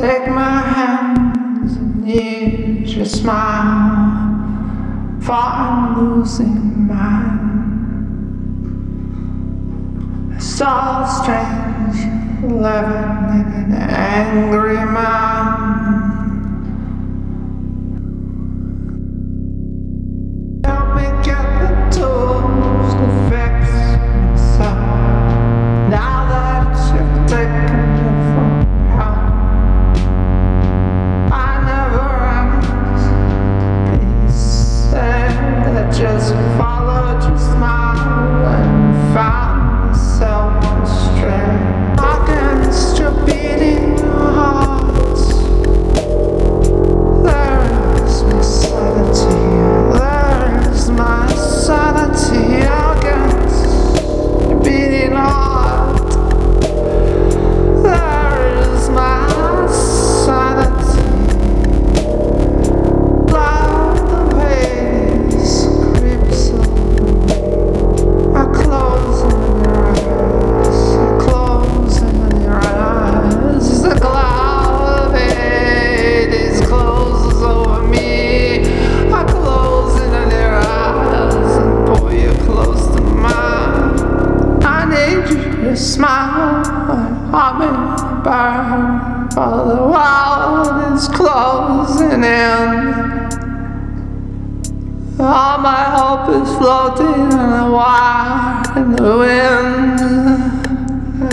Take my hands and need your smile. For I'm losing mine. It's all strange living in an angry mind. Just smile. I'm burn. While the world is closing in. All my hope is floating on a wire in the wind.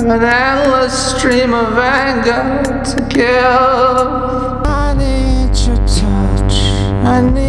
An endless stream of anger to give. I need your touch. I need.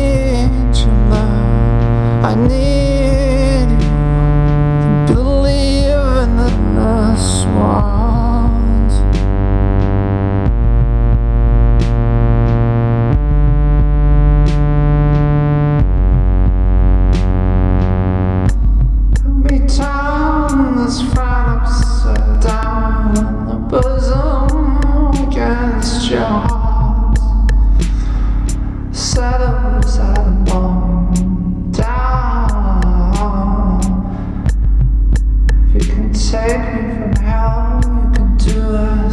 take me from hell, you can do it.